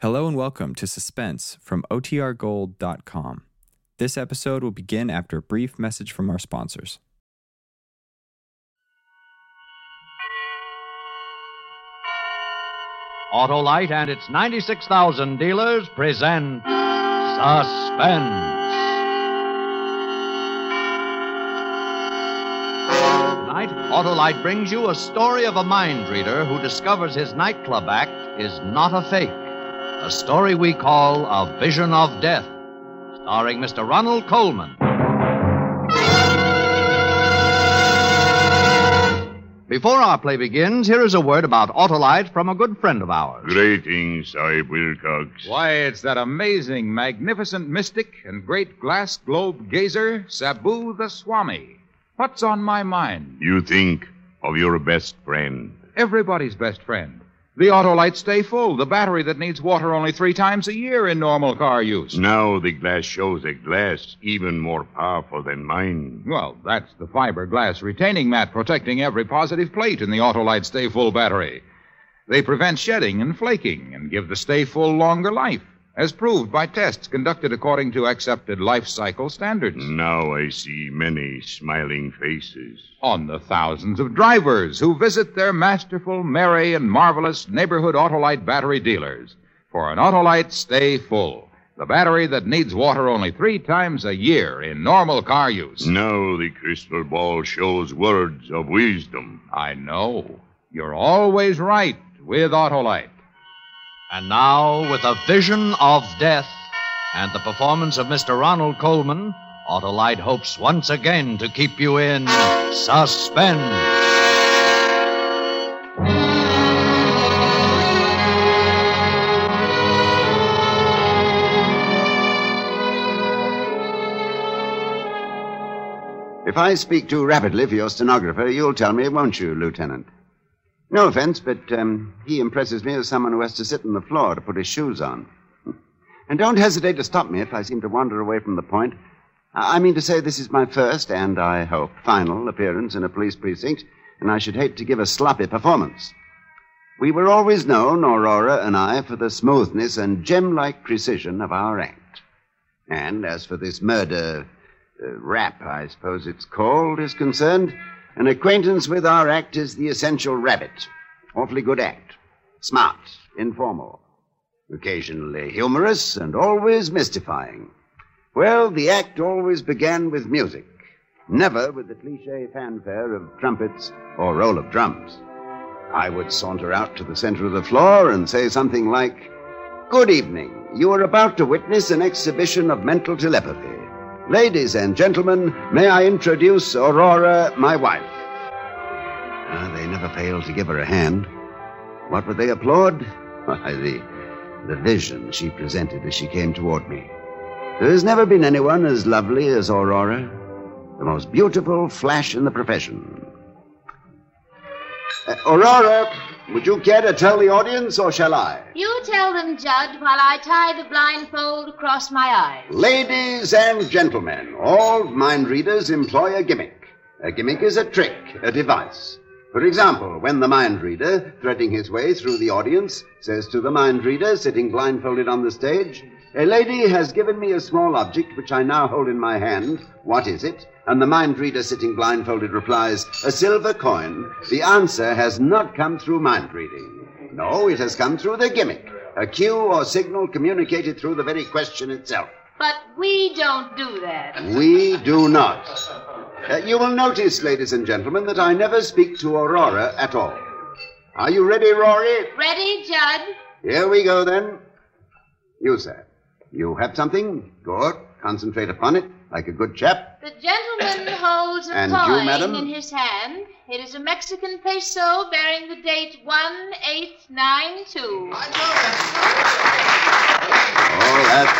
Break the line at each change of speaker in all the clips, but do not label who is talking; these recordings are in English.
Hello and welcome to Suspense from OTRGold.com. This episode will begin after a brief message from our sponsors.
Autolite and its 96,000 dealers present Suspense. Tonight, Autolite brings you a story of a mind reader who discovers his nightclub act is not a fake. A story we call A Vision of Death, starring Mr. Ronald Colman. Before our play begins, here is a word about Autolite from a good friend of ours.
Greetings, Sahib Wilcox.
Why, it's that amazing, magnificent mystic and great glass globe gazer, Sabu the Swami. What's on my mind?
You think of your best friend.
Everybody's best friend. The Autolite Stay Full, the battery that needs water only three times a year in normal car use.
Now the glass shows a glass even more powerful than mine.
Well, that's the fiberglass retaining mat protecting every positive plate in the auto Autolite Stay Full battery. They prevent shedding and flaking and give the Stay Full longer life, as proved by tests conducted according to accepted life cycle standards.
Now I see many smiling faces.
On the thousands of drivers who visit their masterful, merry, and marvelous neighborhood Autolite battery dealers for an Autolite Stay Full, the battery that needs water only three times a year in normal car use.
Now the crystal ball shows words of wisdom.
I know. You're always right with Autolite.
And now, with a vision of death and the performance of Mr. Ronald Colman, Autolite hopes once again to keep you in suspense.
If I speak too rapidly for your stenographer, you'll tell me, won't you, Lieutenant? No offense, but um, he impresses me as someone who has to sit on the floor to put his shoes on. And don't hesitate to stop me if I seem to wander away from the point. I mean to say, this is my first, and I hope final, appearance in a police precinct, and I should hate to give a sloppy performance. We were always known, Aurora and I, for the smoothness and gem like precision of our act. And as for this murder uh, rap, I suppose it's called, is concerned, an acquaintance with our act is the essential rabbit. Awfully good act. Smart, informal, occasionally humorous, and always mystifying. Well, the act always began with music, never with the cliche fanfare of trumpets or roll of drums. I would saunter out to the center of the floor and say something like, Good evening. You are about to witness an exhibition of mental telepathy. Ladies and gentlemen, may I introduce Aurora, my wife? Ah, they never failed to give her a hand. What would they applaud? Why, the, the vision she presented as she came toward me. There has never been anyone as lovely as Aurora, the most beautiful flash in the profession. Uh, Aurora, would you care to tell the audience, or shall I?
You tell them, Judd, while I tie the blindfold across my eyes.
Ladies and gentlemen, all mind readers employ a gimmick. A gimmick is a trick, a device. For example, when the mind reader, threading his way through the audience, says to the mind reader sitting blindfolded on the stage, A lady has given me a small object which I now hold in my hand. What is it? And the mind reader sitting blindfolded replies, A silver coin. The answer has not come through mind reading. No, it has come through the gimmick. A cue or signal communicated through the very question itself.
But we don't do that.
We do not. Uh, you will notice, ladies and gentlemen, that I never speak to Aurora at all. Are you ready, Rory?
Ready, Judd?
Here we go, then. You, sir. You have something? Good. Concentrate upon it, like a good chap.
The gentleman holds a
And you,
coin
madam?
in his hand. It is a Mexican peso bearing the date 1892.
Oh, that's,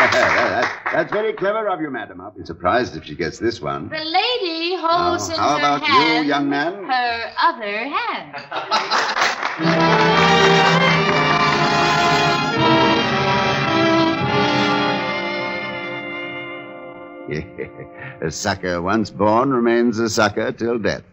that- that's very clever of you, madam. I'll be surprised if she gets this one.
The lady holds
Now,
in
how
her
about you,
hand
young man?
her other hand.
a sucker once born remains a sucker till death.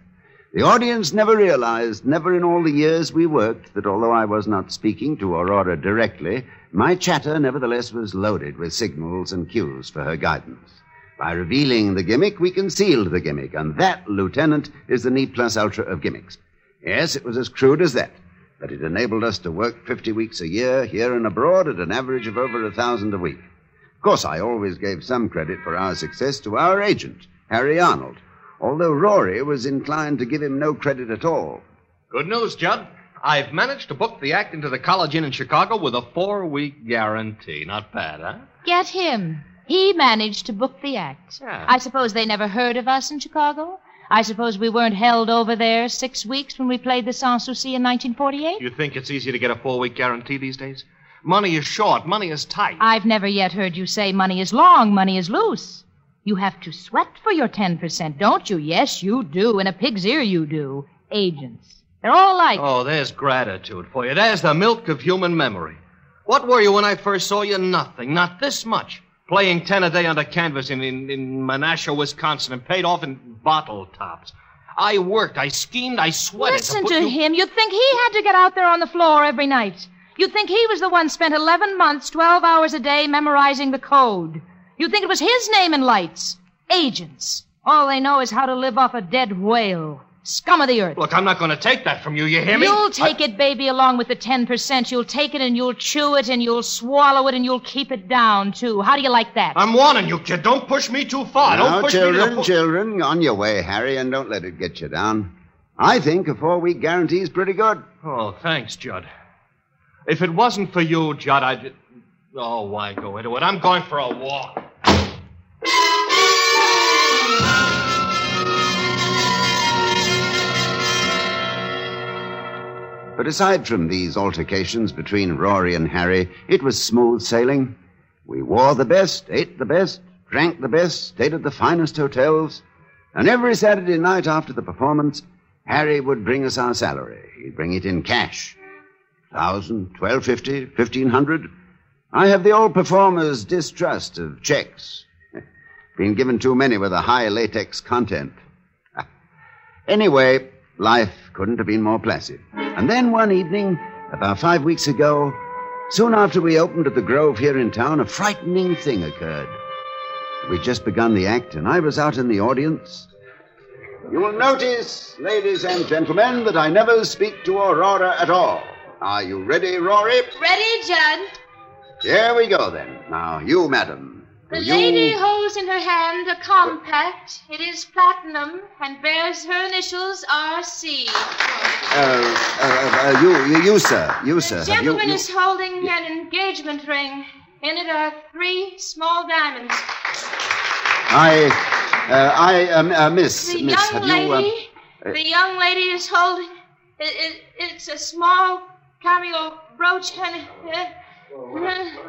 The audience never realized, never in all the years we worked, that although I was not speaking to Aurora directly, my chatter nevertheless was loaded with signals and cues for her guidance. By revealing the gimmick, we concealed the gimmick, and that, Lieutenant, is the ne plus ultra of gimmicks. Yes, it was as crude as that, but it enabled us to work 50 weeks a year, here and abroad, at an average of over a thousand a week. Of course, I always gave some credit for our success to our agent, Harry Arnold, although Rory was inclined to give him no credit at all.
Good news, Judd. I've managed to book the act into the College Inn in Chicago with a four week guarantee. Not bad, huh?
Get him. He managed to book the act.
Yeah.
I suppose they never heard of us in Chicago? I suppose we weren't held over there six weeks when we played the Sans Souci in 1948?
You think it's easy to get a four week guarantee these days? Money is short, money is tight.
I've never yet heard you say money is long, money is loose. You have to sweat for your 10%, don't you? Yes, you do. In a pig's ear, you do. Agents. They're all like.
Oh, there's gratitude for you. There's the milk of human memory. What were you when I first saw you? Nothing. Not this much. Playing ten a day under canvas in, in, in Menasha, Wisconsin, and paid off in bottle tops. I worked, I schemed, I sweated.
Listen
put
to
you-
him. You'd think he had to get out there on the floor every night. You'd think he was the one spent 11 months, 12 hours a day memorizing the code. You'd think it was his name in lights. Agents. All they know is how to live off a dead whale. Scum of the earth.
Look, I'm not going to take that from you, you hear me?
You'll take it, baby, along with the 10%. You'll take it and you'll chew it and you'll swallow it and you'll keep it down, too. How do you like that?
I'm warning you, kid. Don't push me too far.
now,
Don't push me to
children,
the po-
children, on your way, Harry, and don't let it get you down. I think a four week guarantee is pretty good.
Oh, thanks, Judd. If it wasn't for you, Judd, I'd. Oh, why go into it? I'm going for a walk.
But aside from these altercations between Rory and Harry, it was smooth sailing. We wore the best, ate the best, drank the best, stayed at the finest hotels. And every Saturday night after the performance, Harry would bring us our salary. He'd bring it in cash. Thousand, twelve fifty, fifteen hundred. I have the old performer's distrust of checks. Been given too many with a high latex content. Anyway, life couldn't have been more placid. And then one evening, about five weeks ago, soon after we opened at the Grove here in town, a frightening thing occurred. We'd just begun the act, and I was out in the audience. You will notice, ladies and gentlemen, that I never speak to Aurora at all. Are you ready, Rory?
Ready, Judd?
Here we go, then. Now, you, madam.
The
you...
lady holds in her hand a compact. It is platinum and bears her initials R.C.
Uh, uh, uh, you, you, you, sir. You, sir.
The
Have you-
gentleman
you-
is holding an engagement ring. In it are three small diamonds.
I, uh, I, um, uh, miss,
The
miss,
young
have you, uh,
lady, the young lady is holding. It, it, it's a small cameo brooch and. Uh,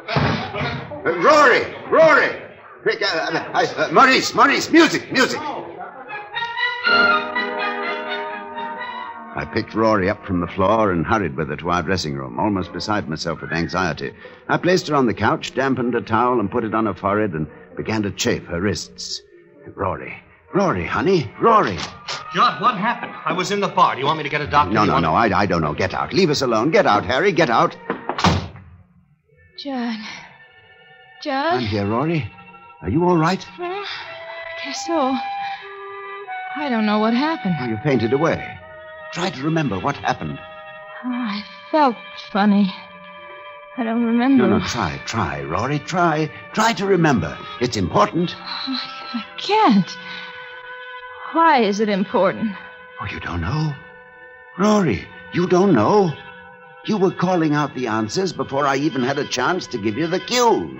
uh, Rory, Rory! Quick, uh, uh, I- uh, Maurice, Maurice, music, music! I picked Rory up from the floor and hurried with her to our dressing room, almost beside myself with anxiety. I placed her on the couch, dampened a towel, and put it on her forehead, and began to chafe her wrists. Rory, Rory, honey, Rory.
Judd, what happened? I was in the bar. Do you want me to get a doctor?
No, no,
want-
no, I, I don't know. Get out. Leave us alone. Get out, Harry. Get out.
Judd.
I'm here, Rory. Are you all right?
Well, I guess so. I don't know what happened.
Oh, you fainted away. Try to remember what happened.
Oh, I felt funny. I don't remember.
No, no, try, try, Rory, try. Try to remember. It's important.
Oh, I can't. Why is it important?
Oh, you don't know? Rory, you don't know? You were calling out the answers before I even had a chance to give you the cue.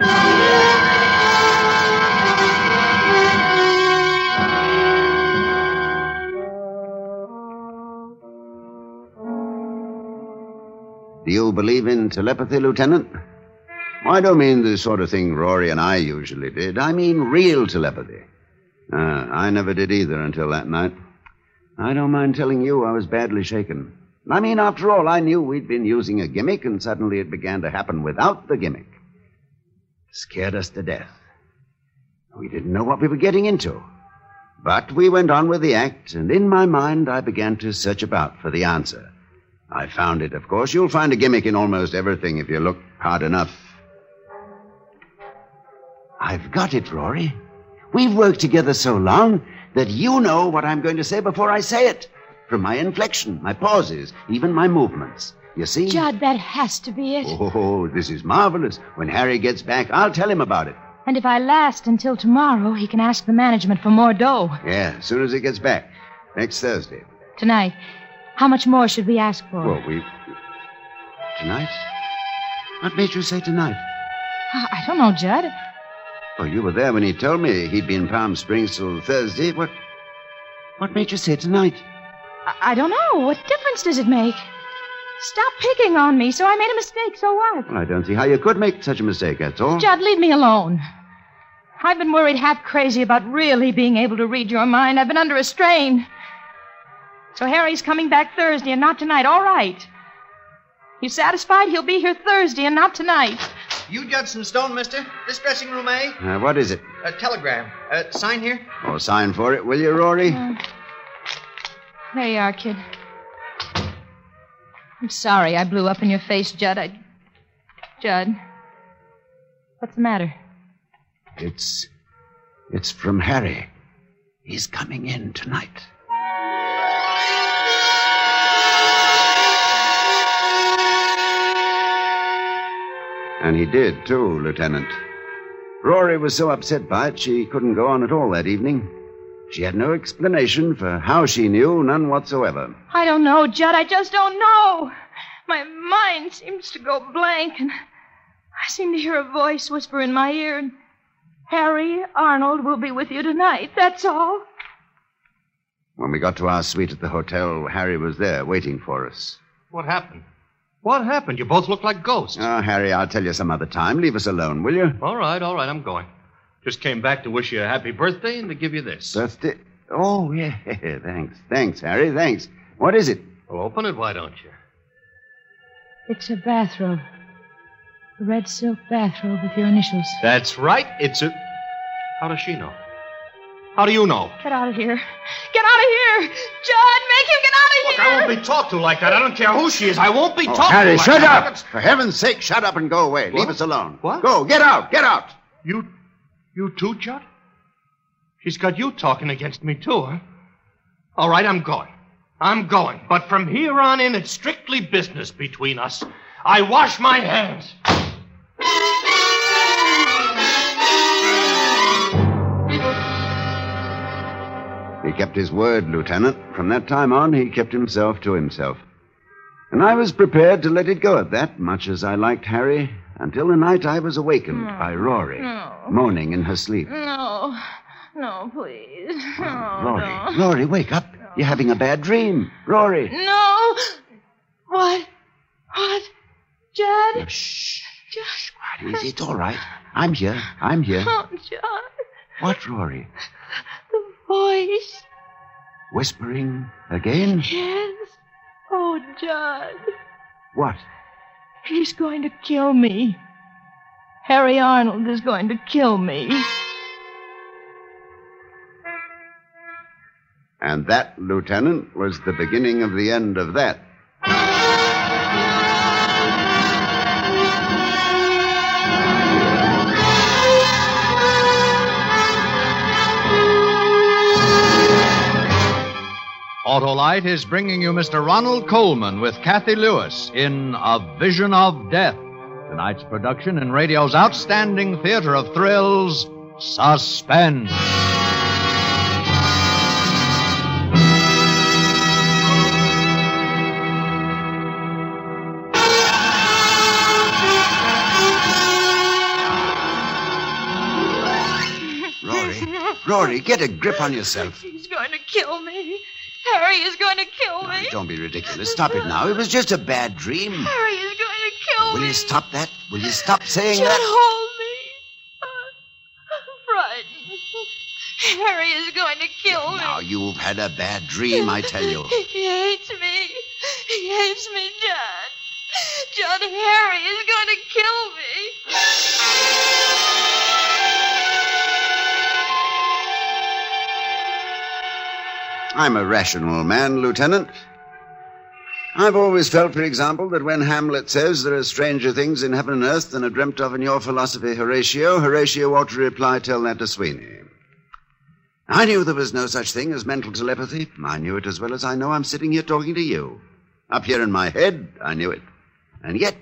Do you believe in telepathy, Lieutenant? I don't mean the sort of thing Rory and I usually did. I mean real telepathy. Uh, I never did either until that night. I don't mind telling you I was badly shaken. I mean, after all, I knew we'd been using a gimmick, and suddenly it began to happen without the gimmick. Scared us to death. We didn't know what we were getting into. But we went on with the act, and in my mind I began to search about for the answer. I found it, of course. You'll find a gimmick in almost everything if you look hard enough. I've got it, Rory. We've worked together so long that you know what I'm going to say before I say it. From my inflection, my pauses, even my movements. You see?
Judd, that has to be it.
Oh, this is marvelous. When Harry gets back, I'll tell him about it.
And if I last until tomorrow, he can ask the management for more dough.
Yeah, as soon as he gets back. Next Thursday.
Tonight. How much more should we ask for?
Well, we. Tonight? What made you say tonight?
Ah, I don't know, Judd.
Oh, you were there when he told me he'd be in Palm Springs till Thursday. What. What made you say tonight?
I, I don't know. What difference does it make? Stop picking on me. So I made a mistake. So what?
Well, I don't see how you could make such a mistake, that's all.
Judd, leave me alone. I've been worried half crazy about really being able to read your mind. I've been under a strain. So Harry's coming back Thursday and not tonight. All right. You satisfied? He'll be here Thursday and not tonight.
You Judson Stone, mister? This dressing room, eh?
Uh, what is it?
A telegram. Uh, sign here?
Oh, sign for it, will you, Rory?
Uh, there you are, kid. I'm sorry I blew up in your face, Judd. I. Judd. What's the matter?
It's. It's from Harry. He's coming in tonight. And he did, too, Lieutenant. Rory was so upset by it she couldn't go on at all that evening. She had no explanation for how she knew, none whatsoever.
I don't know, Judd. I just don't know. My mind seems to go blank, and I seem to hear a voice whisper in my ear, and Harry Arnold will be with you tonight. That's all.
When we got to our suite at the hotel, Harry was there waiting for us.
What happened? What happened? You both look like ghosts.
Oh, Harry, I'll tell you some other time. Leave us alone, will you?
All right, all right, I'm going. Just came back to wish you a happy birthday and to give you this.
Birthday? Oh, yeah. Thanks. Thanks, Harry. Thanks. What is it?
Well, open it, why don't you?
It's a bathrobe. A red silk bathrobe with your initials.
That's right. It's a. How does she know? How do you know?
Get out of here. Get out of here! Judd, make him get out of
Look,
here!
I won't be talked to like that. I don't care who she is. I won't be
Oh,
talked
Harry,
to like
shut
that.
up! For heaven's sake, shut up and go away. Leave us alone.
What?
Go, get out, get out.
You. You too, Judd? She's got you talking against me, too, huh? All right, I'm going. I'm going. But from here on in, it's strictly business between us. I wash my hands.
He kept his word, Lieutenant. From that time on, he kept himself to himself. And I was prepared to let it go at that, much as I liked Harry, until the night I was awakened by Rory,
No.
moaning in her sleep.
No. No, please. No,
Rory,
no.
Rory, wake up. You're having a bad dream. Rory.
No. What? What? Judd?
Shh.
Judd.
Quiet, easy. It's all right. I'm here. I'm here.
Oh, Judd.
What, Rory?
Voice.
Whispering again?
Yes. Oh, Judd.
What?
He's going to kill me. Harry Arnold is going to kill me.
And that, Lieutenant, was the beginning of the end of that.
Autolite is bringing you Mr. Ronald Colman with Cathy Lewis in A Vision of Death. Tonight's production in radio's outstanding theater of thrills, Suspense.
Rory. Rory, get a grip on yourself.
Harry is going to kill me.
Don't be ridiculous. Stop it now. It was just a bad dream.
Harry is going to kill me.
Will you stop that? Will you stop saying
Judd,
that?
hold me. I'm frightened. Harry is going to kill me.
Now, you've had a bad dream, I tell you.
He hates me. He hates me, John. Judd, Harry is going to kill me.
I'm a rational man, Lieutenant. I've always felt, for example, that when Hamlet says there are stranger things in heaven and earth than are dreamt of in your philosophy, Horatio, Horatio ought to reply, tell that to Sweeney. I knew there was no such thing as mental telepathy. I knew it as well as I know I'm sitting here talking to you. Up here in my head, I knew it. And yet,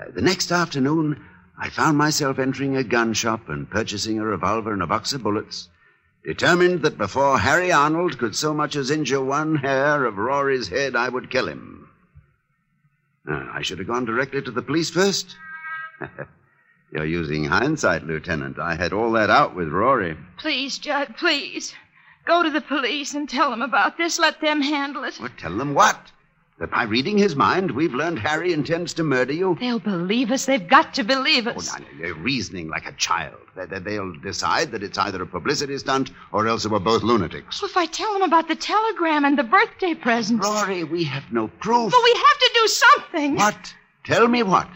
uh, the next afternoon, I found myself entering a gun shop and purchasing a revolver and a box of bullets, determined that before Harry Arnold could so much as injure one hair of Rory's head, I would kill him. Uh, I should have gone directly to the police first. You're using hindsight, Lieutenant. I had all that out with Rory.
Please, Judd, please. Go to the police and tell them about this. Let them handle it.
Well, tell them what? That by reading his mind, we've learned Harry intends to murder you?
They'll believe us. They've got to believe
Oh,
us.
no, no, they're reasoning like a child. They, they'll decide that it's either a publicity stunt or else that we're both lunatics.
Well, if I tell them about the telegram and the birthday presents.
Rory, we have no proof.
But we have to do something.
What? Tell me what?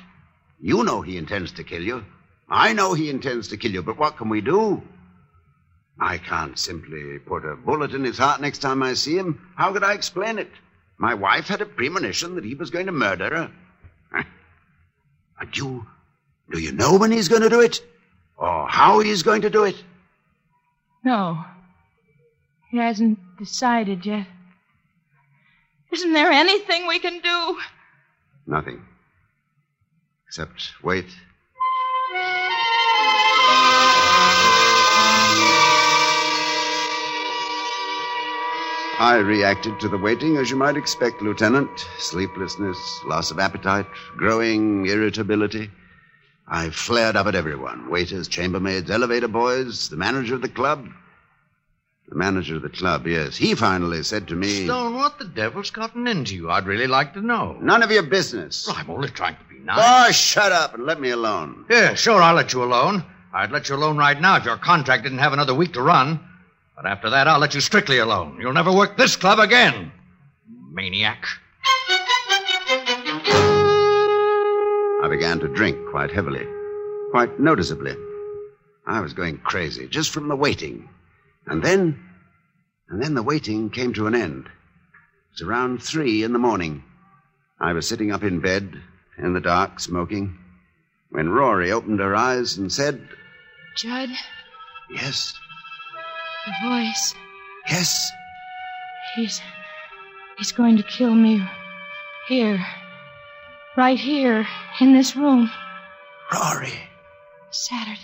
You know he intends to kill you. I know he intends to kill you, but what can we do? I can't simply put a bullet in his heart next time I see him. How could I explain it? My wife had a premonition that he was going to murder her. Huh? And you, do you know when he's going to do it? Or how he's going to do it?
No. He hasn't decided yet. Isn't there anything we can do?
Nothing. Except wait. I reacted to the waiting as you might expect, Lieutenant. Sleeplessness, loss of appetite, growing irritability. I flared up at everyone waiters, chambermaids, elevator boys, the manager of the club. The manager of the club, yes. He finally said to me,
Stone, what the devil's gotten into you? I'd really like to know.
None of your business.
I'm only trying to be nice.
Oh, shut up and let me alone.
Yeah, sure, I'll let you alone. I'd let you alone right now if your contract didn't have another week to run. But after that, I'll let you strictly alone. You'll never work this club again. Maniac.
I began to drink quite heavily, quite noticeably. I was going crazy just from the waiting. And then, and then the waiting came to an end. It was around three in the morning. I was sitting up in bed, in the dark, smoking, when Rory opened her eyes and said,
Judd,
Yes,
the voice.
yes.
He's. He's going to kill me. Here. Right here, in this room.
Rory.
Saturday.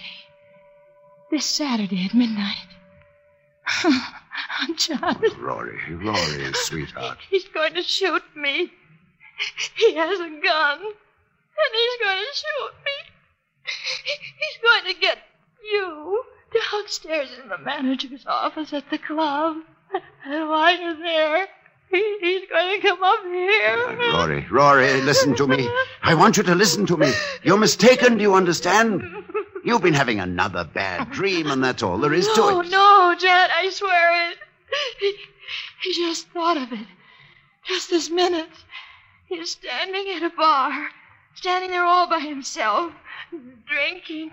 This Saturday at midnight. Judd,
Rory, Rory, sweetheart.
he's going to shoot me. He has a gun. And he's going to shoot me. He's going to get downstairs in the manager's office at the club. And while you're there, he, he's going to come up here.
Ah, Rory, Rory, listen to me. I want you to listen to me. You're mistaken, do you understand? You've been having another bad dream, and that's all there is to
No,
it.
no, Jet, I swear it. He, he just thought of it. Just this minute. He's standing at a bar, standing there all by himself, drinking.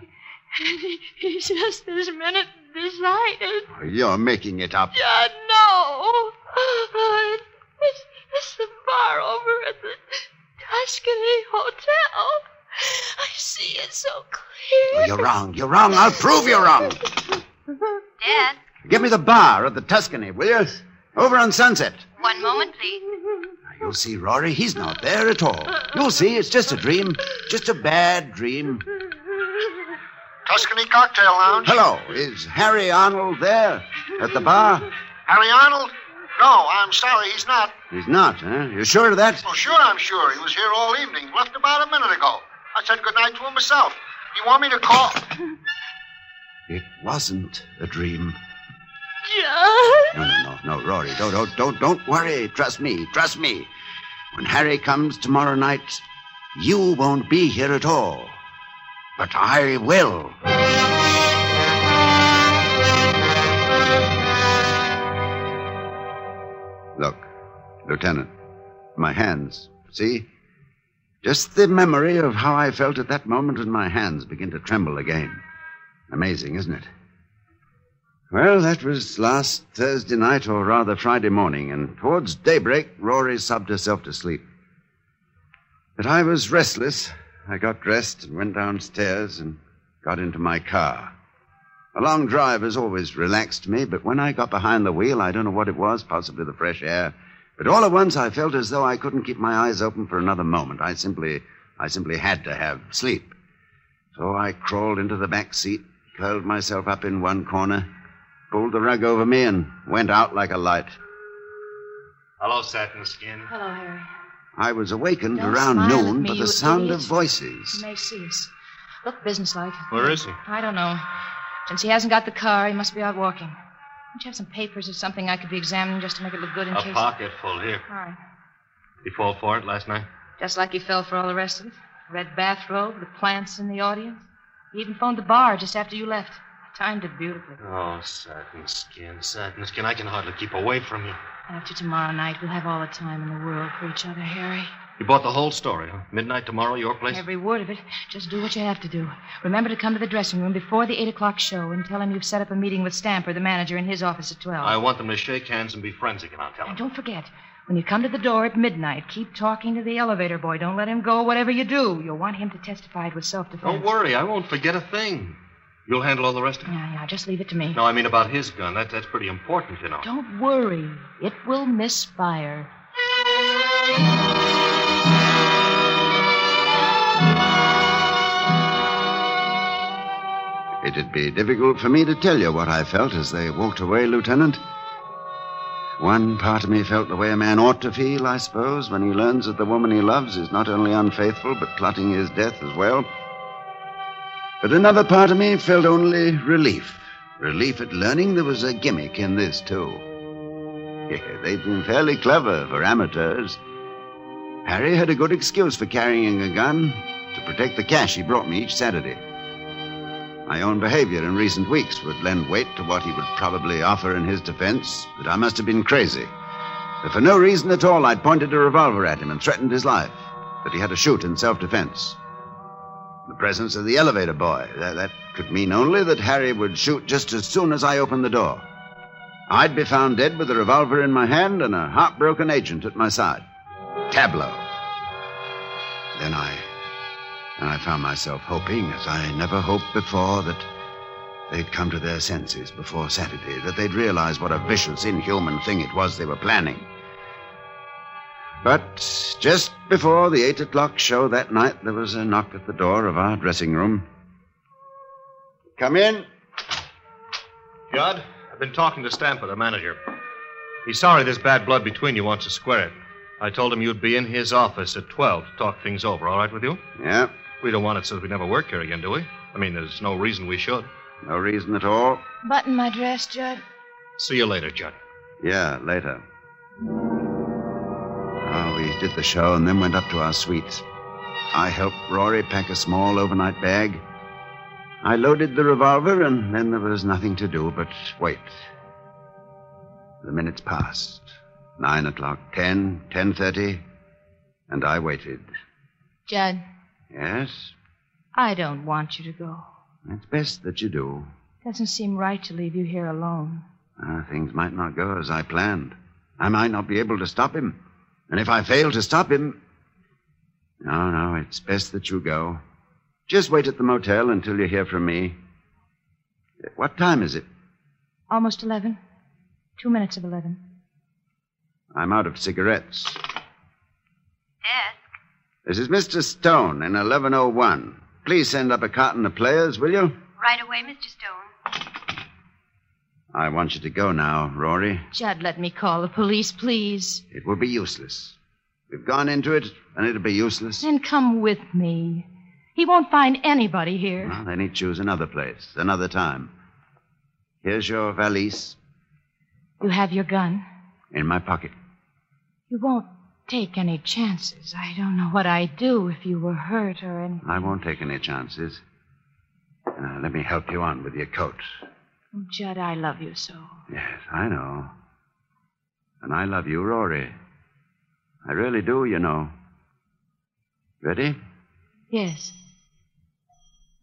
And he, he's just this minute decided.
You're making it up.
Jet, no. Uh, it's, it's the bar over at the Tuscany Hotel. I see it so clear.
You're wrong. You're wrong. I'll prove you're wrong.
Dad,
Give me the bar at the Tuscany, will you? Over on Sunset.
one moment, please.
Now, you'll see, Rory. He's not there at all. You'll see. It's just a dream. Just a bad dream.
Tuscany Cocktail Lounge.
Hello. Is Harry Arnold there? At the bar?
Harry Arnold? No, I'm sorry, he's not.
He's not, huh? You sure of that?
Well, sure, I'm sure. He was here all evening. Left about a minute ago. I said goodnight to him myself. You want me to call?
It wasn't a dream.
Judd.
No, no, no, no, Rory. Don't, don't, don't, don't worry. Trust me. Trust me. When Harry comes tomorrow night, you won't be here at all. But I will. Look, Lieutenant, my hands. See? Just the memory of how I felt at that moment, and my hands begin to tremble again. Amazing, isn't it? Well, that was last Thursday night, or rather Friday morning, and towards daybreak, Rory sobbed herself to sleep. But I was restless. I got dressed and went downstairs and got into my car. A long drive has always relaxed me, but when I got behind the wheel, I don't know what it was, possibly the fresh air, but all at once I felt as though I couldn't keep my eyes open for another moment. I simply, I simply had to have sleep. So I crawled into the back seat, curled myself up in one corner, pulled the rug over me, and went out like a light.
Hello, Satin Skin.
Hello, Harry.
I was awakened
Don't
around
smile at
noon
me,
by
you
the sound
idiot.
of voices.
You may see us. Look businesslike.
Where is he?
I don't know. Since he hasn't got the car, he must be out walking. Don't you have some papers or something I could be examining just to make it look good in
A
case?
pocket full here.
All right.
He fall for it last night?
Just like he fell for all the rest of it. Red bathrobe, the plants in the audience. He even phoned the bar just after you left. I Timed it beautifully.
Oh, Satin Skin, Satin Skin. I can hardly keep away from you.
After tomorrow night, we'll have all the time in the world for each other, Harry.
You bought the whole story, huh? Midnight tomorrow, your place?
Every word of it. Just do what you have to do. Remember to come to the dressing room before the 8 o'clock show and tell him you've set up a meeting with Stamper, the manager, in his office at 12.
I want them to shake hands and be friends again, I'll tell
And don't forget, when you come to the door at midnight, keep talking to the elevator boy. Don't let him go, whatever you do. You'll want him to testify it was self defense.
Don't worry, I won't forget a thing. You'll handle all the rest of it?
Yeah, yeah, just leave it to me.
No, I mean about his gun. That, that's pretty important, you know.
Don't worry. It will misfire.
It'd be difficult for me to tell you what I felt as they walked away, Lieutenant. One part of me felt the way a man ought to feel, I suppose, when he learns that the woman he loves is not only unfaithful, but plotting his death as well. But another part of me felt only relief. Relief at learning there was a gimmick in this, too. Yeah, they've been fairly clever for amateurs. Harry had a good excuse for carrying a gun to protect the cash he brought me each Saturday. My own behavior in recent weeks would lend weight to what he would probably offer in his defense, that I must have been crazy. That for no reason at all, I'd pointed a revolver at him and threatened his life, that he had to shoot in self defense. The presence of the elevator boy, that, that could mean only that Harry would shoot just as soon as I opened the door. I'd be found dead with a revolver in my hand and a heartbroken agent at my side. Tableau. Then I and I found myself hoping, as I never hoped before, that they'd come to their senses before Saturday, that they'd realize what a vicious, inhuman thing it was they were planning. But just before the eight o'clock show that night, there was a knock at the door of our dressing room. Come in.
Judd, I've been talking to Stamper, the manager. He's sorry there's bad blood between you, wants to square it. I told him you'd be in his office at 12 to talk things over. All right with you?
Yeah,
We don't want it so that we never work here again, do we? I mean, there's no reason we should.
no reason at all.
Button my dress, Judd.
See you later, Judd.
Yeah, later. Did the show and then went up to our suites. I helped Rory pack a small overnight bag. I loaded the revolver, and then there was nothing to do but wait. The minutes passed. Nine o'clock, ten, ten thirty, and I waited.
Judd,
Yes,
I don't want you to go.
it's best that you do.
Doesn't seem right to leave you here alone.
Uh, things might not go as I planned. I might not be able to stop him. And if I fail to stop him. No, no, it's best that you go. Just wait at the motel until you hear from me. What time is it?
Almost 11. Two minutes of 11.
I'm out of cigarettes.
Desk.
This is Mr. Stone in 1101. Please send up a carton of players, will you?
Right away, Mr. Stone.
I want you to go now, Rory.
Judd, let me call the police, please.
It will be useless. We've gone into it, and it'll be useless.
Then come with me. He won't find anybody here.
Well, then he'd choose another place, another time. Here's your valise
You have your gun.
in my pocket.
You won't take any chances. I don't know what I'd do if you were hurt or anything.
I won't take any chances. Uh, let me help you on with your coat.
Judd, I love you so.
Yes, I know. And I love you, Rory. I really do, you know. Ready?
Yes.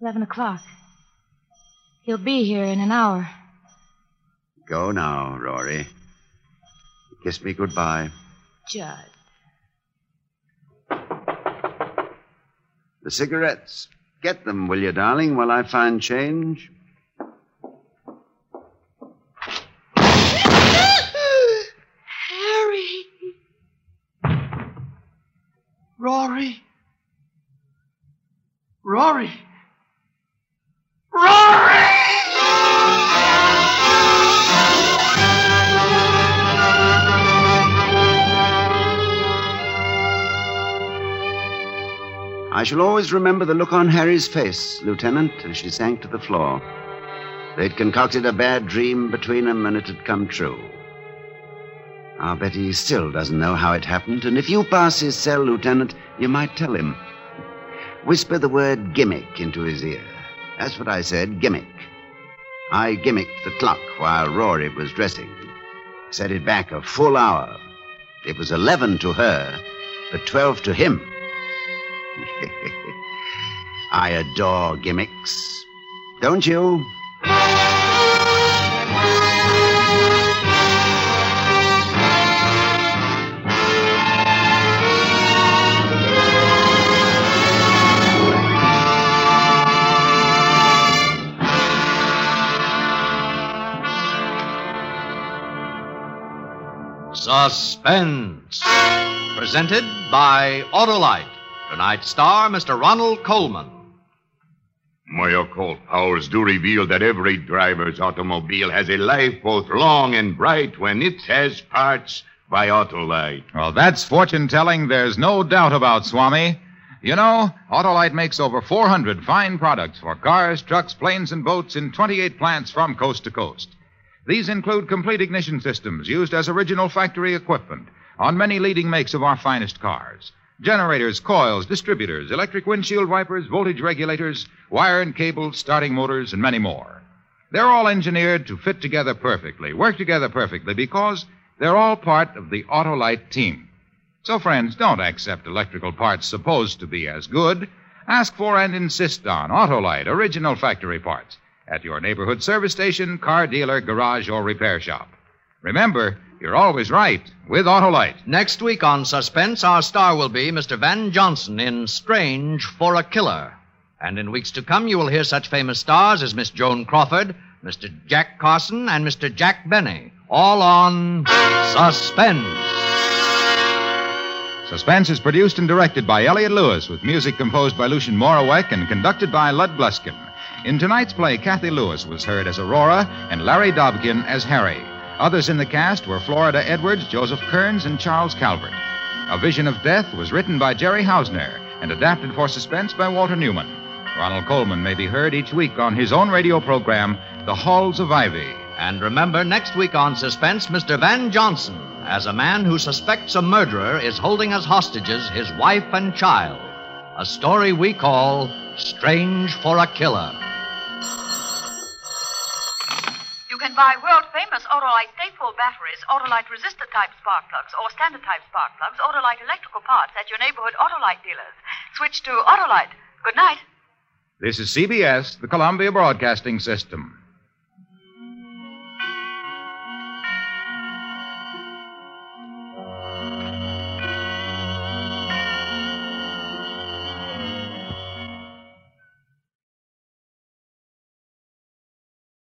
Eleven o'clock. He'll be here in an hour.
Go now, Rory. Kiss me goodbye.
Judd.
The cigarettes. Get them, will you, darling, while I find change?
Harry! Rory! Rory! Rory!
I shall always remember the look on Harry's face, Lieutenant, as she sank to the floor. They'd concocted a bad dream between them, and it had come true. Ah, I'll bet he still doesn't know how it happened, and if you pass his cell, Lieutenant, you might tell him. Whisper the word gimmick into his ear. That's what I said, gimmick. I gimmicked the clock while Rory was dressing. Set it back a full hour. It was 11 to her, but 12 to him. I adore gimmicks. Don't you?
Suspense. Presented by Autolite. Tonight's star, Mr. Ronald Colman.
My occult powers do reveal that every driver's automobile has a life both long and bright when it has parts by Autolite.
Well, that's fortune telling there's no doubt about, Swami. You know, Autolite makes over 400 fine products for cars, trucks, planes, and boats in 28 plants from coast to coast. These include complete ignition systems used as original factory equipment on many leading makes of our finest cars. Generators, coils, distributors, electric windshield wipers, voltage regulators, wire and cable, starting motors, and many more. They're all engineered to fit together perfectly, work together perfectly, because they're all part of the Autolite team. So, friends, don't accept electrical parts supposed to be as good. Ask for and insist on Autolite original factory parts at your neighborhood service station, car dealer, garage, or repair shop. Remember, you're always right with Autolite.
Next week on Suspense, our star will be Mr. Van Johnson in Strange for a Killer. And in weeks to come, you will hear such famous stars as Miss Joan Crawford, Mr. Jack Carson, and Mr. Jack Benny, all on Suspense.
Suspense is produced and directed by Elliott Lewis, with music composed by Lucien Moraweck and conducted by Lud Gluskin. In tonight's play, Cathy Lewis was heard as Aurora and Larry Dobkin as Harry. Others in the cast were Florida Edwards, Joseph Kearns, and Charles Calvert. A Vision of Death was written by Jerry Hausner and adapted for suspense by Walter Newman. Ronald Colman may be heard each week on his own radio program, The Halls of Ivy.
And remember, next week on Suspense, Mr. Van Johnson, as a man who suspects a murderer is holding as hostages his wife and child. A story we call Strange for a Killer.
Can buy world famous Autolite stay full batteries, Autolite resistor type spark plugs, or standard type spark plugs, Autolite electrical parts at your neighborhood Autolite dealers. Switch to Autolite. Good night.
This is CBS, the Columbia Broadcasting System.